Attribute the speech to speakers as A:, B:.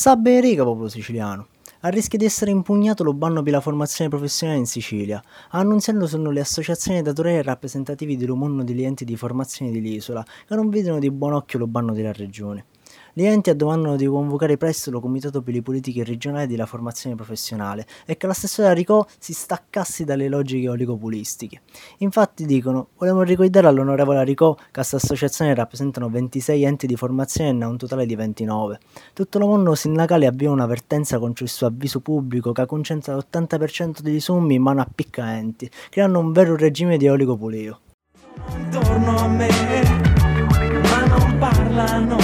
A: Sa Benrica, popolo siciliano. A rischio di essere impugnato lo banno per la formazione professionale in Sicilia. A annunziarlo sono le associazioni datoriali rappresentativi del mondo degli enti di formazione dell'isola, che non vedono di buon occhio lo banno della regione. Gli enti addovannano di convocare presto lo Comitato per le politiche regionali della formazione professionale e che la stessa Ricò si staccasse dalle logiche oligopolistiche. Infatti dicono, vogliamo ricordare all'onorevole Ricò che questa associazione rappresentano 26 enti di formazione e ne ha un totale di 29. Tutto il mondo sindacale avvia un'avvertenza contro il suo avviso pubblico che concentra l'80% degli sommi in mano a picca enti, creando un vero regime di oligopolio. Intorno a me, ma non parlano